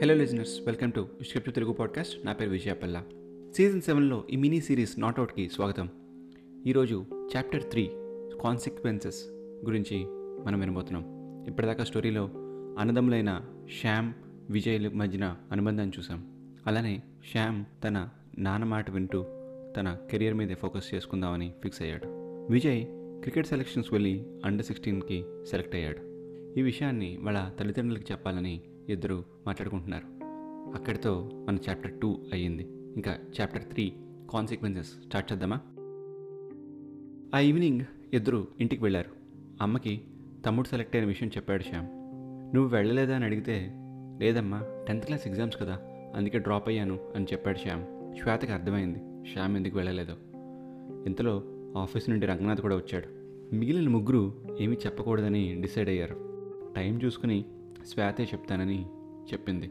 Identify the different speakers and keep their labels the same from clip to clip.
Speaker 1: Hello listeners welcome to script Telugu podcast నా పేరు Vijayapalla season సెవెన్లో ఈ మినీ సిరీస్ నాట్అవుట్కి స్వాగతం. ఈరోజు చాప్టర్ త్రీ కాన్సిక్వెన్సెస్ గురించి మనం వినబోతున్నాం. ఇప్పటిదాకా స్టోరీలో అన్నదమ్ములైన శ్యామ్ విజయ్ మధ్యన అనుబంధాన్ని చూసాం. అలానే శ్యామ్ తన నాన్న మాట వింటూ తన కెరియర్ మీదే ఫోకస్ చేసుకుందామని ఫిక్స్ అయ్యాడు. విజయ్ క్రికెట్ సెలక్షన్స్ వెళ్ళి అండర్ సిక్స్టీన్కి సెలెక్ట్ అయ్యాడు. ఈ విషయాన్ని వాళ్ళ తల్లిదండ్రులకు చెప్పాలని ఇద్దరు మాట్లాడుకుంటున్నారు. అక్కడితో మన చాప్టర్ టూ అయ్యింది. ఇంకా చాప్టర్ త్రీ కాన్సిక్వెన్సెస్ స్టార్ట్ చేద్దామా? ఆ ఈవినింగ్ ఇద్దరు ఇంటికి వెళ్ళారు. అమ్మకి తమ్ముడు సెలెక్ట్ అయిన విషయం చెప్పాడు శ్యామ్. నువ్వు వెళ్ళలేదా? అని అడిగితే లేదమ్మా టెన్త్ క్లాస్ ఎగ్జామ్స్ కదా అందుకే డ్రాప్ అయ్యాను అని చెప్పాడు శ్యామ్. శ్వేతకి అర్థమైంది శ్యామ్ ఎందుకు వెళ్ళలేదో? ఇంతలో ఆఫీస్ నుండి రంగనాథ్ కూడా వచ్చాడు. మిగిలిన ముగ్గురు ఏమీ చెప్పకూడదని డిసైడ్ అయ్యారు. టైం చూసుకుని శ్వేతే చెప్తానని చెప్పింది.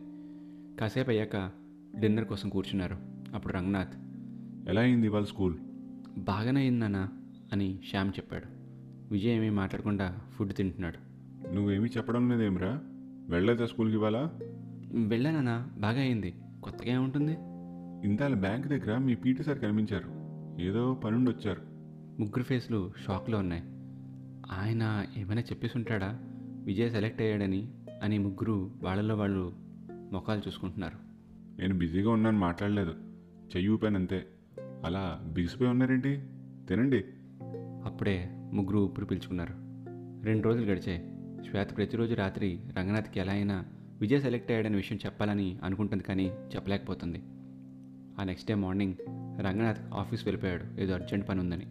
Speaker 1: కాసేపు అయ్యాక డిన్నర్ కోసం కూర్చున్నారు. అప్పుడు రంగనాథ్
Speaker 2: ఎలా అయింది ఇవాళ స్కూల్?
Speaker 1: బాగానే అయిందన్నా అని శ్యామ్ చెప్పాడు. విజయ్ ఏమీ మాట్లాడకుండా ఫుడ్ తింటున్నాడు.
Speaker 2: నువ్వేమీ చెప్పడం లేదేమిరా? వెళ్ళలేదా స్కూల్కి ఇవాళ?
Speaker 1: వెళ్ళానన్నా బాగా అయింది. కొత్తగా ఏముంటుంది?
Speaker 2: ఇంతాల బ్యాంక్ దగ్గర మీ పీటీ సార్ కనిపించారు. ఏదో పనుండి వచ్చారు
Speaker 1: ముగ్గురు ఫేస్లు షాక్లో ఉన్నాయి. ఆయన ఏమైనా చెప్పేసి ఉంటాడా విజయ్ సెలెక్ట్ అయ్యాడని అని ముగ్గురు వాళ్ళలో వాళ్ళు ముఖాలు చూసుకుంటున్నారు.
Speaker 2: నేను బిజీగా ఉన్నాను మాట్లాడలేదు. చెయ్యి ఊపాను అంతే. అలా బిగిసిపోయి ఉన్నారేంటి? తినండి.
Speaker 1: అప్పుడే ముగ్గురు ఊపిరి పీల్చుకున్నారు. రెండు రోజులు గడిచాయి. శ్వేత ప్రతిరోజు రాత్రి రంగనాథ్కి ఎలా అయినా విజయ్ సెలెక్ట్ అయ్యాడనే విషయం చెప్పాలని అనుకుంటుంది కానీ చెప్పలేకపోతుంది. ఆ next day morning Ranganath office వెళ్ళిపోయాడు. ఏదో అర్జెంట్ పని ఉందని.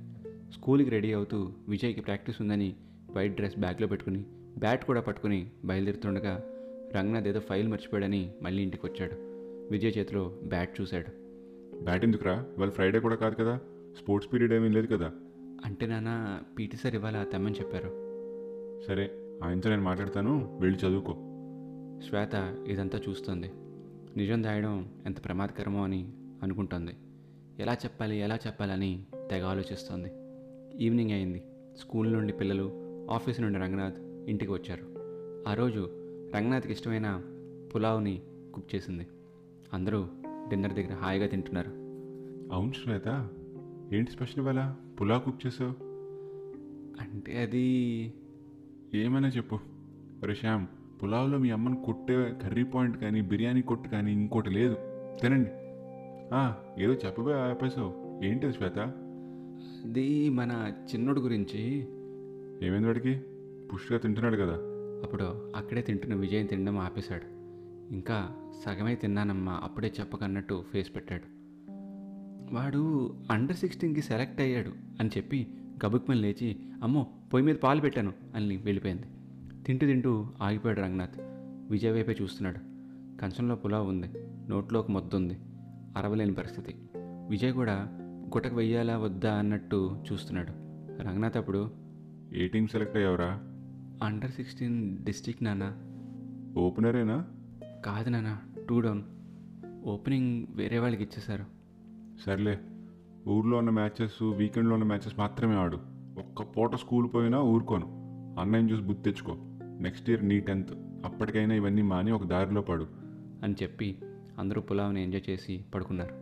Speaker 1: స్కూల్కి రెడీ అవుతూ విజయ్కి ప్రాక్టీస్ ఉందని వైట్ డ్రెస్ బ్యాగ్లో పెట్టుకుని బ్యాట్ కూడా పట్టుకుని బయలుదేరుతుండగా రంగనాథ్ ఏదో ఫైల్ మర్చిపోయాడని మళ్ళీ ఇంటికి వచ్చాడు విజయ్ చేతిలో బ్యాట్ చూశాడు.
Speaker 2: బ్యాట్ ఎందుకురా? ఇవాళ ఫ్రైడే కూడా కాదు కదా? స్పోర్ట్స్ పీరియడ్ ఏమీ లేదు కదా?
Speaker 1: అంటే నాన్న పీటీ సార్ ఇవాళ తెమ్మని చెప్పారు.
Speaker 2: సరే ఆయనతో నేను మాట్లాడతాను. వెళ్ళి చదువుకో.
Speaker 1: శ్వేత ఇదంతా చూస్తుంది. నిజం దాయడం ఎంత ప్రమాదకరమో అని అనుకుంటోంది. ఎలా చెప్పాలి ఎలా చెప్పాలని తెగ ఆలోచిస్తోంది. ఈవినింగ్ అయింది. స్కూల్ నుండి పిల్లలు ఆఫీస్ నుండి రంగనాథ్ ఇంటికి వచ్చారు ఆ రోజు రంగనాథ్కి ఇష్టమైన పులావ్ని కుక్ చేసింది. అందరూ డిన్నర్ దగ్గర హాయిగా తింటున్నారు.
Speaker 2: అవును శ్వేత ఏంటి స్పెషల్ ఇవాళ? పులావ్ కుక్ చేసావు?
Speaker 1: అంటే అది
Speaker 2: ఏమైనా చెప్పు. శ్యామ్ పులావ్లో మీ అమ్మని కొట్టే కర్రీ పాయింట్ కానీ బిర్యానీ కొట్టు కానీ ఇంకోటి లేదు. తినండి. ఏదో చెప్పబోయే ఆపేసావు ఏంటిది శ్వేత?
Speaker 1: అది మన చిన్నోడు గురించి.
Speaker 2: ఏమైంది వాడికి? పుష్టిగా తింటున్నాడు కదా.
Speaker 1: అప్పుడు అక్కడే తింటున్న విజయం తినడం ఆపేశాడు. ఇంకా సగమే తిన్నానమ్మా అప్పుడే చెప్పకన్నట్టు ఫేస్ పెట్టాడు. వాడు అండర్ సిక్స్టీన్కి సెలెక్ట్ అయ్యాడు అని చెప్పి గబుక్మని లేచి అమ్మో పొయ్యి మీద పాలు పెట్టాను అని వెళ్ళిపోయింది. తింటూ తింటూ ఆగిపోయాడు రంగనాథ్. విజయ్ వైపే చూస్తున్నాడు. కంచంలో పులావ్ ఉంది నోట్లో ఒక మొద్దు ఉంది అరవలేని పరిస్థితి. విజయ్ కూడా గుటకు వెయ్యాలా వద్దా అన్నట్టు చూస్తున్నాడు. రంగనాథ్ అప్పుడు
Speaker 2: ఏ టీం సెలెక్ట్ అయ్యావురా?
Speaker 1: అండర్ సిక్స్టీన్ డిస్టిక్ నాన్న
Speaker 2: ఓపెనరేనా
Speaker 1: కాదు నాన్న టూ డౌన్ ఓపెనింగ్ వేరే వాళ్ళకి ఇచ్చేశారు.
Speaker 2: సర్లే. ఊర్లో ఉన్న మ్యాచెస్ వీకెండ్లో ఉన్న మ్యాచెస్ మాత్రమే ఆడు. ఒక్క పూట స్కూల్ పోయినా ఊరుకోను. అన్నయ్యం చూసి బుద్ధి తెచ్చుకో. నెక్స్ట్ ఇయర్ నీ టెన్త్ అప్పటికైనా ఇవన్నీ మాని ఒక దారిలో పడు.
Speaker 1: అని చెప్పి అందరూ పులావ్ని ఎంజాయ్ చేసి పడుకున్నారు.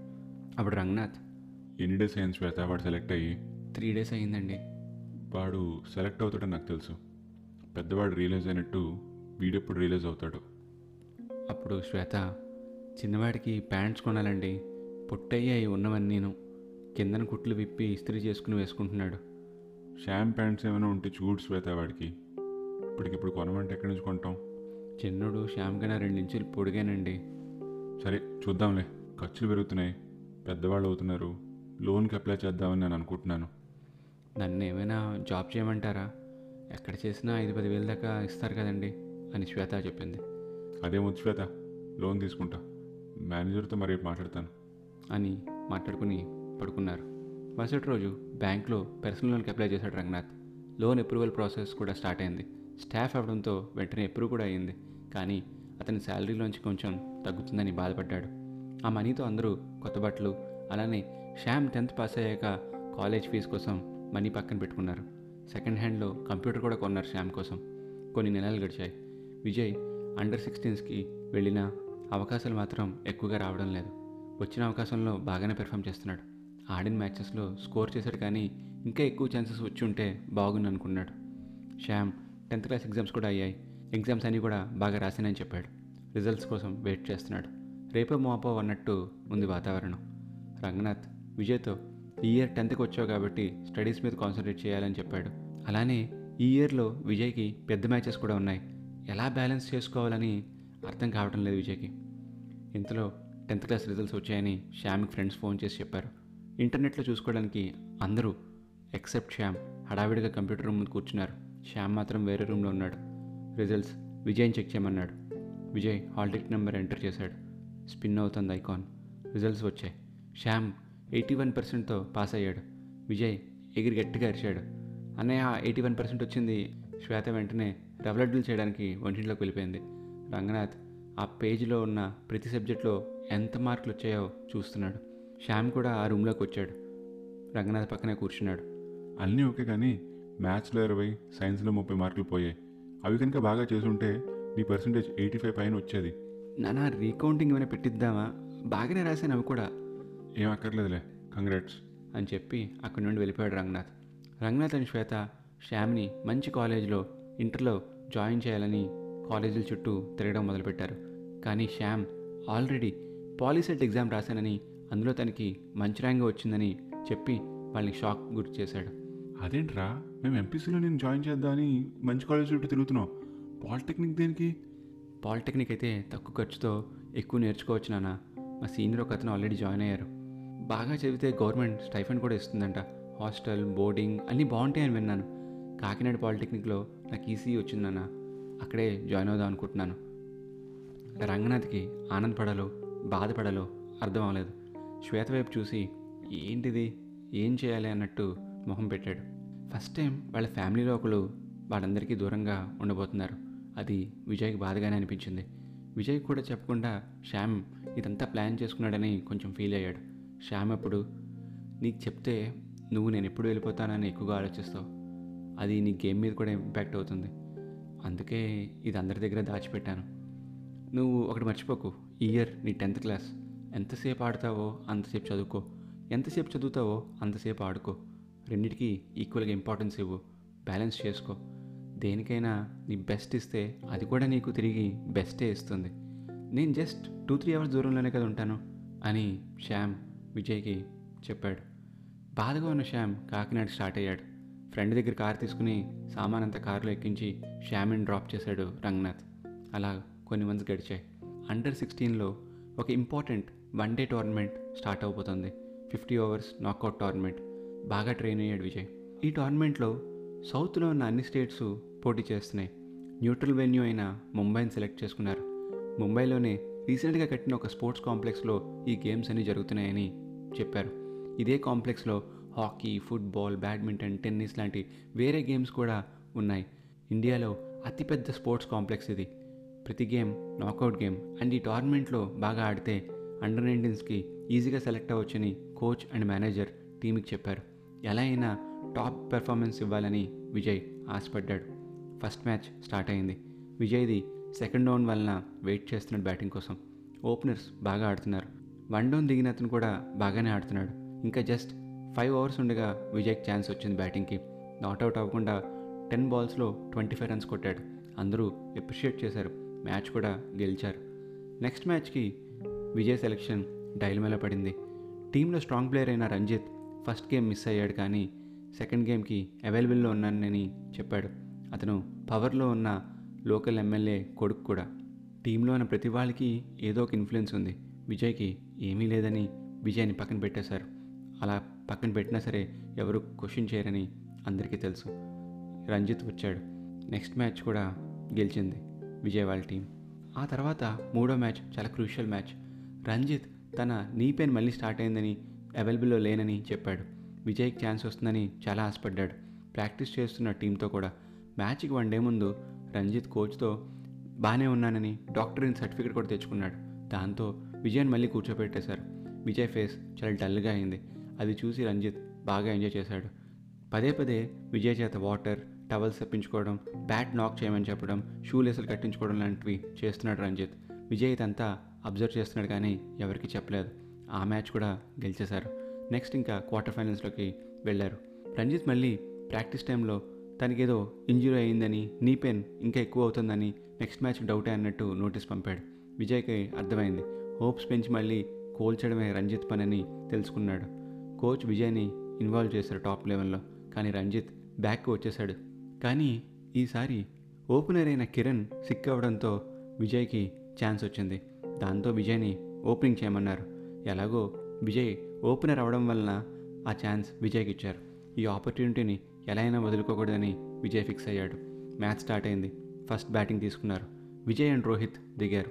Speaker 1: అప్పుడు రంగనాథ్.
Speaker 2: ఎన్ని డేస్ అయింది శ్వేత? వాడు సెలెక్ట్ అయ్యి?
Speaker 1: త్రీ డేస్ అయ్యిందండి.
Speaker 2: వాడు సెలెక్ట్ అవుతాడని నాకు తెలుసు. పెద్దవాడు రియలైజ్ అయినట్టు వీడెప్పుడు రియలైజ్ అవుతాడు.
Speaker 1: అప్పుడు శ్వేత చిన్నవాడికి ప్యాంట్స్ కొనాలండి. పొట్టయ్యాయి ఉన్నవన్నీ నేను కిందన కుట్లు విప్పి ఇస్త్రీ చేసుకుని వేసుకుంటున్నాడు.
Speaker 2: షామ్ ప్యాంట్స్ ఏమైనా ఉంటే చూడు శ్వేత వాడికి. ఇప్పటికిప్పుడు కొనమంటే ఎక్కడి నుంచి కొంటాం?
Speaker 1: చిన్నోడు శ్యామ్ కన్నా రెండించులు పొడిగానండి.
Speaker 2: సరే చూద్దాంలే. ఖర్చులు పెరుగుతున్నాయి. పెద్దవాళ్ళు అవుతున్నారు. లోన్కి అప్లై చేద్దామని నేను అనుకుంటున్నాను.
Speaker 1: నన్ను ఏమైనా జాబ్ చేయమంటారా? ఎక్కడ చేసినా ఐదు పది వేల దాకా ఇస్తారు కదండి అని శ్వేత చెప్పింది.
Speaker 2: అదే ముద్దు శ్వేత లోన్ తీసుకుంటా. మేనేజర్తో మరి మాట్లాడతాను.
Speaker 1: అని మాట్లాడుకుని పడుకున్నారు. మరుసటి రోజు బ్యాంక్లో పర్సనల్ లోన్కి అప్లై చేశాడు రంగనాథ్. లోన్ అప్రూవల్ ప్రాసెస్ కూడా స్టార్ట్ అయింది. స్టాఫ్ అవ్వడంతో వెంటనే అప్రూవ్ కూడా అయింది. కానీ అతని శాలరీలోంచి కొంచెం తగ్గుతుందని బాధపడ్డాడు. ఆ మనీతో అందరూ కొత్త బట్టలు అలానే శ్యామ్ టెన్త్ పాస్ అయ్యాక కాలేజ్ ఫీజు కోసం మనీ పక్కన పెట్టుకున్నారు. సెకండ్ హ్యాండ్లో కంప్యూటర్ కూడా కొన్నారు శ్యామ్ కోసం. కొన్ని నెలలు గడిచాయి. విజయ్ అండర్ సిక్స్టీన్స్కి వెళ్ళినా అవకాశాలు మాత్రం ఎక్కువగా రావడం లేదు. వచ్చిన అవకాశంలో బాగానే పెర్ఫామ్ చేస్తున్నాడు. ఆడిన మ్యాచెస్లో స్కోర్ చేశాడు కానీ ఇంకా ఎక్కువ ఛాన్సెస్ వచ్చి ఉంటే బాగుంది అనుకున్నాడు. శ్యామ్ టెన్త్ క్లాస్ ఎగ్జామ్స్ కూడా అయ్యాయి. ఎగ్జామ్స్ అన్నీ కూడా బాగా రాశానని చెప్పాడు. రిజల్ట్స్ కోసం వెయిట్ చేస్తున్నాడు. రేపో మోపో అన్నట్టు ఉంది వాతావరణం. రంగనాథ్ విజయ్తో ఈ ఇయర్ టెన్త్కి వచ్చావు కాబట్టి స్టడీస్ మీద కాన్సన్ట్రేట్ చేయాలని చెప్పాడు. అలానే ఈ ఇయర్లో విజయ్కి పెద్ద మ్యాచెస్ కూడా ఉన్నాయి. ఎలా బ్యాలెన్స్ చేసుకోవాలని అర్థం కావడం లేదు విజయ్కి. ఇంతలో టెన్త్ క్లాస్ రిజల్ట్స్ వచ్చాయని శ్యామ్కి ఫ్రెండ్స్ ఫోన్ చేసి చెప్పారు. ఇంటర్నెట్లో చూసుకోవడానికి అందరూ ఎక్సెప్ట్ శ్యామ్ హడావిడిగా కంప్యూటర్ రూమ్ ముందు కూర్చున్నారు. శ్యామ్ మాత్రం వేరే రూమ్లో ఉన్నాడు. రిజల్ట్స్ విజయ్ని చెక్ చేయమన్నాడు. Vijay hall ticket number enter చేశాడు. స్పిన్ అవుతుంది ఐకాన్ రిజల్ట్స్ వచ్చాయి. శ్యామ్ ఎయిటీ వన్ పర్సెంట్తో పాస్ అయ్యాడు విజయ్ ఎగిరి గట్టిగా అరిచాడు. అన్నయ్య ఎయిటీ వన్ పర్సెంట్ వచ్చింది. శ్వేత వెంటనే డెవలప్మెంట్ చేయడానికి వంటింట్లోకి వెళ్ళిపోయింది. రంగనాథ్ ఆ పేజీలో ఉన్న ప్రతి సబ్జెక్ట్లో ఎంత మార్కులు వచ్చాయో చూస్తున్నాడు. శ్యామ్ కూడా ఆ రూమ్లోకి వచ్చాడు. రంగనాథ్ పక్కనే కూర్చున్నాడు.
Speaker 2: అన్నీ ఓకే కానీ మ్యాథ్స్లో ఇరవై సైన్స్లో ముప్పై మార్కులు పోయాయి. అవి కనుక బాగా చేసుంటే నీ పర్సంటేజ్ ఎయిటీ ఫైవ్ పైన వచ్చేది.
Speaker 1: నానా రీకౌంటింగ్ ఏమైనా పెట్టిద్దామా? బాగానే రాశాను అవి కూడా.
Speaker 2: ఏం అక్కర్లేదులే కంగ్రాట్స్
Speaker 1: అని చెప్పి అక్కడి నుండి వెళ్ళిపోయాడు రంగనాథ్. రంగనాథ్ అని శ్వేత శ్యామ్ని మంచి కాలేజ్లో ఇంటర్లో జాయిన్ చేయాలని కాలేజీల చుట్టూ తిరగడం మొదలుపెట్టారు. కానీ శ్యామ్ ఆల్రెడీ పాలిసెట్ ఎగ్జామ్ రాశానని అందులో తనకి మంచి ర్యాంక్ వచ్చిందని చెప్పి వాళ్ళని షాక్ గురి చేశాడు.
Speaker 2: అదేంట్రా? మేము ఎంపీసీలో నేను జాయిన్ చేద్దామని మంచి కాలేజ్ చుట్టూ తిరుగుతున్నాం పాలిటెక్నిక్ దేనికి?
Speaker 1: పాలిటెక్నిక్ అయితే తక్కువ ఖర్చుతో ఎక్కువ నేర్చుకోవచ్చు నాన్న. మా సీనియర్ ఒక అతను ఆల్రెడీ జాయిన్ అయ్యారు. బాగా చదివితే గవర్నమెంట్ స్టైఫండ్ కూడా ఇస్తుందంట. హాస్టల్ బోర్డింగ్ అన్నీ బాగుంటాయని విన్నాను. కాకినాడ పాలిటెక్నిక్లో నాకు ఈసీ వచ్చింది అక్కడే జాయిన్ అవుదాం అనుకుంటున్నాను. రంగనాథ్కి ఆనందపడాలో బాధపడాలో అర్థం అవ్వలేదు. శ్వేత వైపు చూసి ఏంటిది? ఏం చేయాలి? అన్నట్టు మొహం పెట్టాడు. ఫస్ట్ టైం వాళ్ళ ఫ్యామిలీలో ఒకరు వాళ్ళందరికీ దూరంగా ఉండబోతున్నారు. అది విజయ్కి బాధగానే అనిపించింది. విజయ్ కూడా చెప్పకుండా శ్యామ్ ఇదంతా ప్లాన్ చేసుకున్నాడని కొంచెం ఫీల్ అయ్యాడు. శ్యామ్ అప్పుడు నీకు చెప్తే నువ్వు నేను ఎప్పుడు వెళ్ళిపోతానని ఎక్కువగా ఆలోచిస్తావు. అది నీ గేమ్ మీద కూడా ఇంపాక్ట్ అవుతుంది. అందుకే ఇది అందరి దగ్గర దాచిపెట్టాను. నువ్వు ఒకటి మర్చిపోకు. ఈ ఇయర్ నీ టెన్త్ క్లాస్. ఎంతసేపు ఆడతావో అంతసేపు చదువుకో. ఎంతసేపు చదువుతావో అంతసేపు ఆడుకో. రెండిటికి ఈక్వల్గా ఇంపార్టెన్స్ ఇవ్వు. బ్యాలెన్స్ చేసుకో. దేనికైనా నీ బెస్ట్ ఇస్తే అది కూడా నీకు తిరిగి బెస్టే ఇస్తుంది. నేను జస్ట్ టూ త్రీ అవర్స్ దూరంలోనే కదా ఉంటాను అని శ్యామ్ విజయ్కి చెప్పాడు. బాధగా ఉన్న శ్యామ్ కాకినాడ స్టార్ట్ అయ్యాడు. ఫ్రెండ్ దగ్గర కార్ తీసుకుని సామానంతా కారులో ఎక్కించి శ్యామ్ని డ్రాప్ చేశాడు రంగనాథ్. అలా కొన్ని మంత్స్ గడిచాయి. అండర్ సిక్స్టీన్లో ఒక important one day tournament start అవబోతుంది. ఫిఫ్టీ ఓవర్స్ నాకౌట్ టోర్నమెంట్ బాగా ట్రైన్ అయ్యాడు విజయ్. ఈ టోర్నమెంట్లో సౌత్లో ఉన్న అన్ని స్టేట్స్ పోటీ చేస్తున్నాయి. న్యూట్రల్ వెన్యూ అయిన ముంబైని సెలెక్ట్ చేసుకున్నారు. ముంబైలోనే రీసెంట్గా కట్టిన ఒక స్పోర్ట్స్ కాంప్లెక్స్లో ఈ గేమ్స్ అన్ని జరుగుతున్నాయని చెప్పారు. ఇదే కాంప్లెక్స్లో హాకీ ఫుట్బాల్ బ్యాడ్మింటన్ టెన్నిస్ లాంటి వేరే గేమ్స్ కూడా ఉన్నాయి. ఇండియాలో అతిపెద్ద స్పోర్ట్స్ కాంప్లెక్స్ ఇది. ప్రతి గేమ్ నాకౌట్ గేమ్ అండ్ ఈ టోర్నమెంట్లో బాగా ఆడితే అండర్ నైన్టీన్స్కి ఈజీగా సెలెక్ట్ అవ్వచ్చని కోచ్ అండ్ మేనేజర్ టీమ్కి చెప్పారు. ఎలా అయినా టాప్ పెర్ఫార్మెన్స్ ఇవ్వాలని విజయ్ ఆశపడ్డాడు. ఫస్ట్ మ్యాచ్ స్టార్ట్ అయింది. విజయ్ది సెకండ్ డౌన్ వలన వెయిట్ చేస్తున్నాడు బ్యాటింగ్ కోసం. ఓపెనర్స్ బాగా ఆడుతున్నారు. వన్ డౌన్ దిగిన అతను కూడా బాగానే ఆడుతున్నాడు. ఇంకా జస్ట్ ఫైవ్ అవర్స్ ఉండగా విజయ్కి ఛాన్స్ వచ్చింది బ్యాటింగ్కి నాట్అవుట్ అవ్వకుండా టెన్ బాల్స్లో ట్వంటీ ఫైవ్ రన్స్ కొట్టాడు. అందరూ ఎప్రిషియేట్ చేశారు. మ్యాచ్ కూడా గెలిచారు. నెక్స్ట్ మ్యాచ్కి విజయ్ సెలెక్షన్ డైల్మేల పడింది. టీంలో స్ట్రాంగ్ ప్లేయర్ అయిన రంజిత్ ఫస్ట్ గేమ్ మిస్ అయ్యాడు కానీ సెకండ్ గేమ్కి అవైలబుల్లో ఉన్నానని చెప్పాడు. అతను పవర్లో ఉన్న లోకల్ ఎమ్మెల్యే కొడుకు కూడా. టీంలో ఉన్న ప్రతి వాళ్ళకి ఏదో ఒక ఇన్ఫ్లుయెన్స్ ఉంది. విజయ్కి ఏమీ లేదని విజయ్ని పక్కన పెట్టేశారు. అలా పక్కన పెట్టినా సరే ఎవరు క్వశ్చన్ చేయరని అందరికీ తెలుసు. రంజిత్ వచ్చాడు. నెక్స్ట్ మ్యాచ్ కూడా గెలిచింది విజయ్ వాళ్ళ టీం. ఆ తర్వాత మూడో మ్యాచ్ చాలా క్రూషియల్ మ్యాచ్. రంజిత్ తన నీ పెయిన్ మళ్ళీ స్టార్ట్ అయిందని అవైలబుల్లో లేనని చెప్పాడు. విజయ్కి ఛాన్స్ వస్తుందని చాలా ఆశపడ్డాడు. ప్రాక్టీస్ చేస్తున్న టీంతో కూడా. మ్యాచ్కి వన్ డే ముందు రంజిత్ కోచ్తో బాగానే ఉన్నానని డాక్టర్ ఇన్ సర్టిఫికేట్ కూడా తెచ్చుకున్నాడు. దాంతో విజయ్ని మళ్ళీ కూర్చోబెట్టేశారు విజయ్ ఫేస్ చాలా డల్గా అయింది. అది చూసి రంజిత్ బాగా ఎంజాయ్ చేశాడు. పదే పదే విజయ్ చేత వాటర్ టవల్స్ తెప్పించుకోవడం బ్యాట్ నాక్ చేయమని చెప్పడం షూ లేసులు కట్టించుకోవడం లాంటివి చేస్తున్నాడు రంజిత్. విజయ్ ఇదంతా అబ్జర్వ్ చేస్తున్నాడు కానీ ఎవరికి చెప్పలేదు. ఆ మ్యాచ్ కూడా గెలిచేశారు. నెక్స్ట్ ఇంకా క్వార్టర్ ఫైనల్స్లోకి వెళ్ళారు. రంజిత్ మళ్ళీ ప్రాక్టీస్ టైంలో తనకేదో ఇంజురీ అయిందని నీ పెయిన్ ఇంకా ఎక్కువ అవుతుందని నెక్స్ట్ మ్యాచ్ డౌటే అన్నట్టు నోటీస్ పంపాడు. విజయ్కి అర్థమైంది. హోప్స్ పెంచి మళ్ళీ కోల్చడమే రంజిత్ పని అని తెలుసుకున్నాడు. కోచ్ విజయ్ని ఇన్వాల్వ్ చేశారు టాప్ లెవెన్లో కానీ రంజిత్ బ్యాక్ వచ్చేశాడు. కానీ ఈసారి ఓపెనర్ అయిన కిరణ్ సిక్ అవ్వడంతో విజయ్కి ఛాన్స్ వచ్చింది. దాంతో విజయ్ని ఓపెనింగ్ చేయమన్నారు. ఎలాగో విజయ్ ఓపెనర్ అవడం వలన ఆ ఛాన్స్ విజయ్కి ఇచ్చారు ఈ ఆపర్చునిటీని ఎలా అయినా వదులుకోకూడదని విజయ్ ఫిక్స్ అయ్యాడు. మ్యాచ్ స్టార్ట్ అయింది. ఫస్ట్ బ్యాటింగ్ తీసుకున్నారు. విజయ్ అండ్ రోహిత్ దిగారు.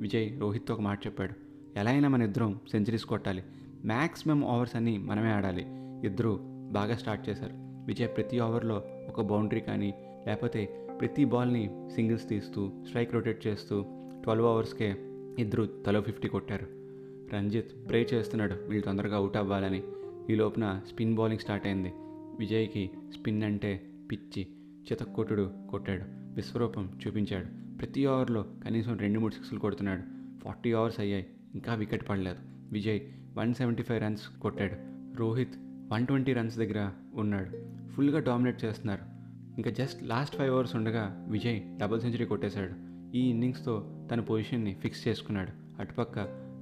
Speaker 1: విజయ్ రోహిత్తో ఒక మాట చెప్పాడు. ఎలా అయినా మన ఇద్దరం సెంచరీస్ కొట్టాలి. మ్యాక్సిమం ఓవర్స్ అన్నీ మనమే ఆడాలి. ఇద్దరు బాగా స్టార్ట్ చేశారు. విజయ్ ప్రతి ఓవర్లో ఒక బౌండరీ కానీ లేకపోతే ప్రతి బాల్ని సింగిల్స్ తీస్తూ స్ట్రైక్ రొటేట్ చేస్తూ ట్వెల్వ్ అవర్స్కే ఇద్దరు తలో ఫిఫ్టీ కొట్టారు. రంజిత్ ప్రే చేస్తున్నాడు. వీళ్ళు తొందరగా అవుట్ అవ్వాలని. ఈ లోపున స్పిన్ బౌలింగ్ స్టార్ట్ అయింది. విజయ్కి స్పిన్ అంటే పిచ్చి చితక్కొట్టుడు కొట్టాడు విశ్వరూపం చూపించాడు. ప్రతి ఓవర్లో కనీసం రెండు మూడు సిక్స్లు కొడుతున్నాడు. ఫార్టీ అవర్స్ అయ్యాయి ఇంకా వికెట్ పడలేదు. Vijay one seventy five runs కొట్టాడు. రోహిత్ వన్ ట్వంటీ రన్స్ దగ్గర ఉన్నాడు. ఫుల్గా డామినేట్ చేస్తున్నారు. ఇంకా జస్ట్ లాస్ట్ ఫైవ్ అవర్స్ ఉండగా విజయ్ డబుల్ సెంచరీ కొట్టేశాడు. ఈ ఇన్నింగ్స్తో తన పొజిషన్ని ఫిక్స్ చేసుకున్నాడు. అటుపక్క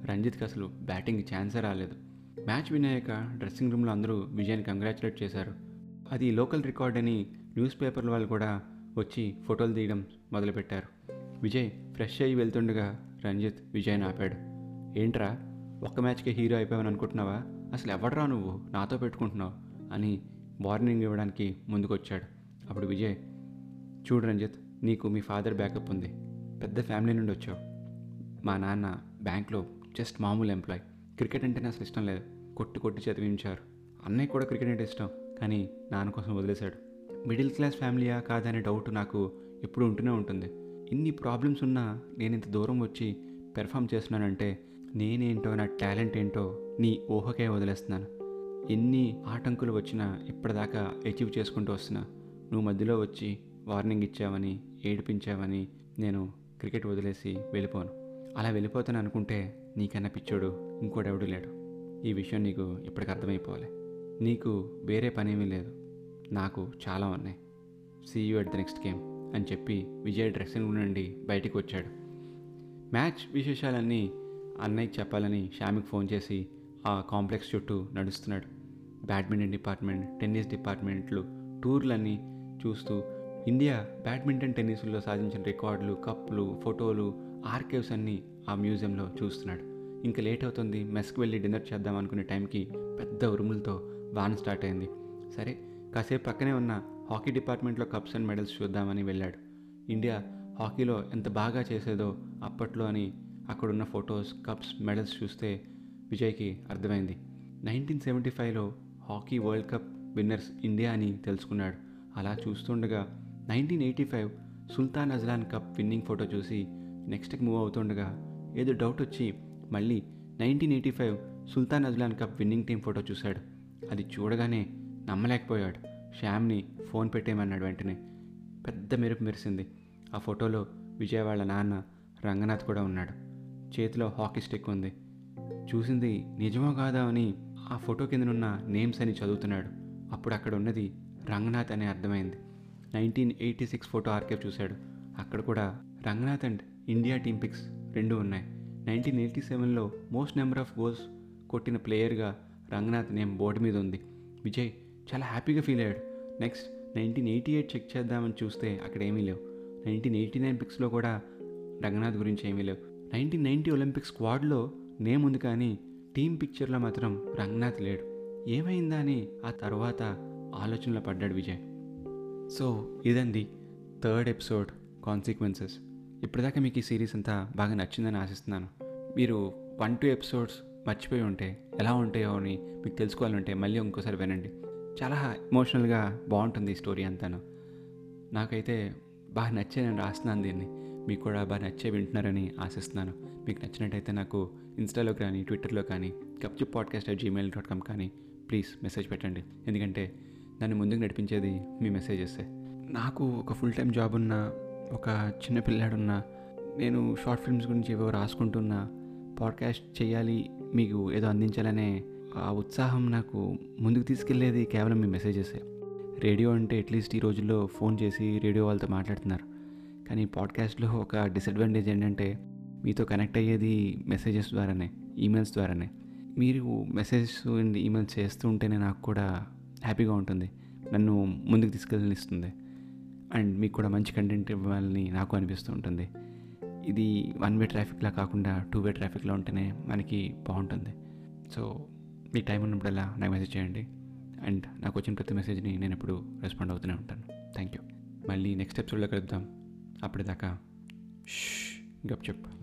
Speaker 1: రంజిత్కి అసలు బ్యాటింగ్ ఛాన్సే రాలేదు. మ్యాచ్ విన్ అయ్యాక డ్రెస్సింగ్ రూమ్లో అందరూ విజయాన్ని కంగ్రాచులేట్ చేశారు. అది లోకల్ రికార్డ్ అని న్యూస్ పేపర్ల వాళ్ళు కూడా వచ్చి ఫోటోలు తీయడం మొదలుపెట్టారు. విజయ్ ఫ్రెష్ అయ్యి వెళ్తుండగా రంజిత్ విజయ్ని ఆపాడు. ఏంట్రా ఒక్క మ్యాచ్కే హీరో అయిపోయావని అనుకుంటున్నావా? అసలు ఎవడరా నువ్వు? నాతో పెట్టుకుంటున్నావు? అని వార్నింగ్ ఇవ్వడానికి ముందుకొచ్చాడు. అప్పుడు విజయ్ చూడు రంజిత్ నీకు మీ ఫాదర్ బ్యాకప్ ఉంది. పెద్ద ఫ్యామిలీ నుండి వచ్చావు. మా నాన్న బ్యాంక్లో జస్ట్ మామూలు ఎంప్లాయ్. క్రికెట్ అంటేనే అసలు ఇష్టం లేదు. కొట్టి కొట్టి చదివించారు. అన్నయ్య కూడా క్రికెట్ అంటే ఇష్టం కానీ నాన్న కోసం వదిలేశాడు. మిడిల్ క్లాస్ ఫ్యామిలీయా కాదనే డౌట్ నాకు ఎప్పుడు ఉంటూనే ఉంటుంది. ఇన్ని ప్రాబ్లమ్స్ ఉన్నా నేను ఇంత దూరం వచ్చి పెర్ఫామ్ చేస్తున్నానంటే నేనేంటో నా టాలెంట్ ఏంటో నీ ఊహకే వదిలేస్తున్నాను. ఎన్ని ఆటంకులు వచ్చినా ఇప్పటిదాకా అచీవ్ చేసుకుంటూ వస్తున్నా. నువ్వు మధ్యలో వచ్చి వార్నింగ్ ఇచ్చావని ఏడిపించావని నేను క్రికెట్ వదిలేసి వెళ్ళిపోను. అలా వెళ్ళిపోతాను అనుకుంటే నీకన్నా పిచ్చోడు ఇంకోడెవడు లేడు. ఈ విషయం నీకు ఇప్పటికి అర్థమైపోవాలి. నీకు వేరే పనేమీ లేదు. నాకు చాలా ఉన్నాయి. See you at the next game అని చెప్పి విజయ్ డ్రెస్సింగ్ రూమ్ నుండి బయటికి వచ్చాడు. మ్యాచ్ విశేషాలన్నీ అన్నయ్యకి చెప్పాలని శ్యామికి ఫోన్ చేసి ఆ కాంప్లెక్స్ చుట్టూ నడుస్తున్నాడు. బ్యాడ్మింటన్ డిపార్ట్మెంట్ టెన్నిస్ డిపార్ట్మెంట్లు టూర్లన్నీ చూస్తూ ఇండియా బ్యాడ్మింటన్ టెన్నిస్లో సాధించిన రికార్డులు కప్పులు ఫోటోలు ఆర్కేవ్స్ అన్నీ ఆ మ్యూజియంలో చూస్తున్నాడు. ఇంకా లేట్ అవుతుంది మెస్కి వెళ్ళి డిన్నర్ చేద్దాం అనుకునే టైంకి పెద్ద ఉరుములతో వాన్ స్టార్ట్ అయింది. సరే కాసేపు పక్కనే ఉన్న హాకీ డిపార్ట్మెంట్లో కప్స్ అండ్ మెడల్స్ చూద్దామని వెళ్ళాడు. ఇండియా హాకీలో ఎంత బాగా చేసేదో అప్పట్లో అని అక్కడున్న ఫొటోస్ కప్స్ మెడల్స్ చూస్తే విజయ్కి అర్థమైంది. నైన్టీన్ సెవెంటీ ఫైవ్లో hockey world cup winners India అని తెలుసుకున్నాడు. అలా చూస్తుండగా nineteen eighty five Sultan Azlan cup winning photo చూసి నెక్స్ట్కి మూవ్ అవుతుండగా ఏదో డౌట్ వచ్చి మళ్ళీ nineteen eighty five Sultan Azlan cup winning team photo చూశాడు. అది చూడగానే నమ్మలేకపోయాడు. శ్యామ్ని ఫోన్ పెట్టేయమన్నాడు వెంటనే. పెద్ద మెరుపు మెరిసింది. ఆ ఫోటోలో విజయవాడ నాన్న రంగనాథ్ కూడా ఉన్నాడు. చేతిలో హాకీ స్టిక్ ఉంది. చూసింది నిజమో కాదా అని ఆ ఫోటో కిందనున్న నేమ్స్ అని చదువుతున్నాడు. అప్పుడు అక్కడ ఉన్నది రంగనాథ్ అని అర్థమైంది. Nineteen eighty six photo archive చూశాడు. అక్కడ కూడా Ranganath and India team pics రెండు ఉన్నాయి. నైన్టీన్ ఎయిటీ సెవెన్లో మోస్ట్ నెంబర్ ఆఫ్ గోల్స్ కొట్టిన ప్లేయర్గా రంగనాథ్ నేమ్ బోర్డు మీద ఉంది. విజయ్ చాలా హ్యాపీగా ఫీల్ అయ్యాడు. Next nineteen eighty eight check చేద్దామని చూస్తే అక్కడ ఏమీ లేవు. నైన్టీన్ ఎయిటీ నైన్ పిక్స్లో కూడా రంగనాథ్ గురించి ఏమీ లేవు. నైన్టీన్ నైన్టీ ఒలింపిక్ స్క్వాడ్లో నేమ్ ఉంది కానీ టీం పిక్చర్లో మాత్రం రంగనాథ్ లేడు. ఏమైందా అని ఆ తర్వాత ఆలోచనలో పడ్డాడు విజయ్. సో ఇదండి థర్డ్ ఎపిసోడ్ కాన్సిక్వెన్సెస్. ఇప్పటిదాకా మీకు ఈ సిరీస్ అంతా బాగా నచ్చిందని ఆశిస్తున్నాను. మీరు వన్ టూ ఎపిసోడ్స్ మర్చిపోయి ఉంటే ఎలా ఉంటాయో అని మీకు తెలుసుకోవాలంటే మళ్ళీ ఇంకోసారి వినండి. చాలా ఎమోషనల్గా బాగుంటుంది ఈ స్టోరీ అంతాను. నాకైతే బాగా నచ్చే నేను రాస్తున్నాను దీన్ని. మీకు కూడా బాగా నచ్చే వింటున్నారని ఆశిస్తున్నాను. మీకు నచ్చినట్టయితే నాకు ఇన్స్టాలో కానీ ట్విట్టర్లో కానీ కప్చి podcast at Gmail dot com కానీ ప్లీజ్ మెసేజ్ పెట్టండి. ఎందుకంటే నన్ను ముందుకు నడిపించేది మీ మెసేజెస్. నాకు ఒక ఫుల్ టైం జాబ్ ఉన్న ఒక చిన్న పిల్లాడున్నా నేను షార్ట్ ఫిల్మ్స్ గురించి ఏవో రాసుకుంటున్నా పాడ్కాస్ట్ చేయాలి మీకు ఏదో అందించాలనే ఆ ఉత్సాహం నాకు ముందుకు తీసుకెళ్ళేది కేవలం మీ మెసేజెసే. రేడియో అంటే అట్లీస్ట్ ఈ రోజుల్లో ఫోన్ చేసి రేడియో వాళ్ళతో మాట్లాడుతున్నారు. కానీ పాడ్కాస్ట్లో ఒక డిసడ్వాంటేజ్ ఏంటంటే మీతో కనెక్ట్ అయ్యేది మెసేజెస్ ద్వారానే ఈమెయిల్స్ ద్వారానే. మీరు మెసేజెస్ ఈమెయిల్స్ చేస్తూ ఉంటేనే నాకు కూడా హ్యాపీగా ఉంటుంది. నన్ను ముందుకు తీసుకెళ్ళనిస్తుంది. అండ్ మీకు కూడా మంచి కంటెంట్ ఇవ్వాలని నాకు అనిపిస్తూ ఉంటుంది. ఇది వన్ వే ట్రాఫిక్లా కాకుండా టూ వే ట్రాఫిక్లో ఉంటేనే మనకి బాగుంటుంది. సో మీ టైం ఉన్నప్పుడల్లా నాకు మెసేజ్ చేయండి. అండ్ నాకు వచ్చిన ప్రతి మెసేజ్ని నేను ఎప్పుడు రెస్పాండ్ అవుతూనే ఉంటాను. థ్యాంక్ యూ మళ్ళీ నెక్స్ట్ ఎపిసోడ్లో కలుద్దాం. అప్పటిదాకా గప్ చెప్పు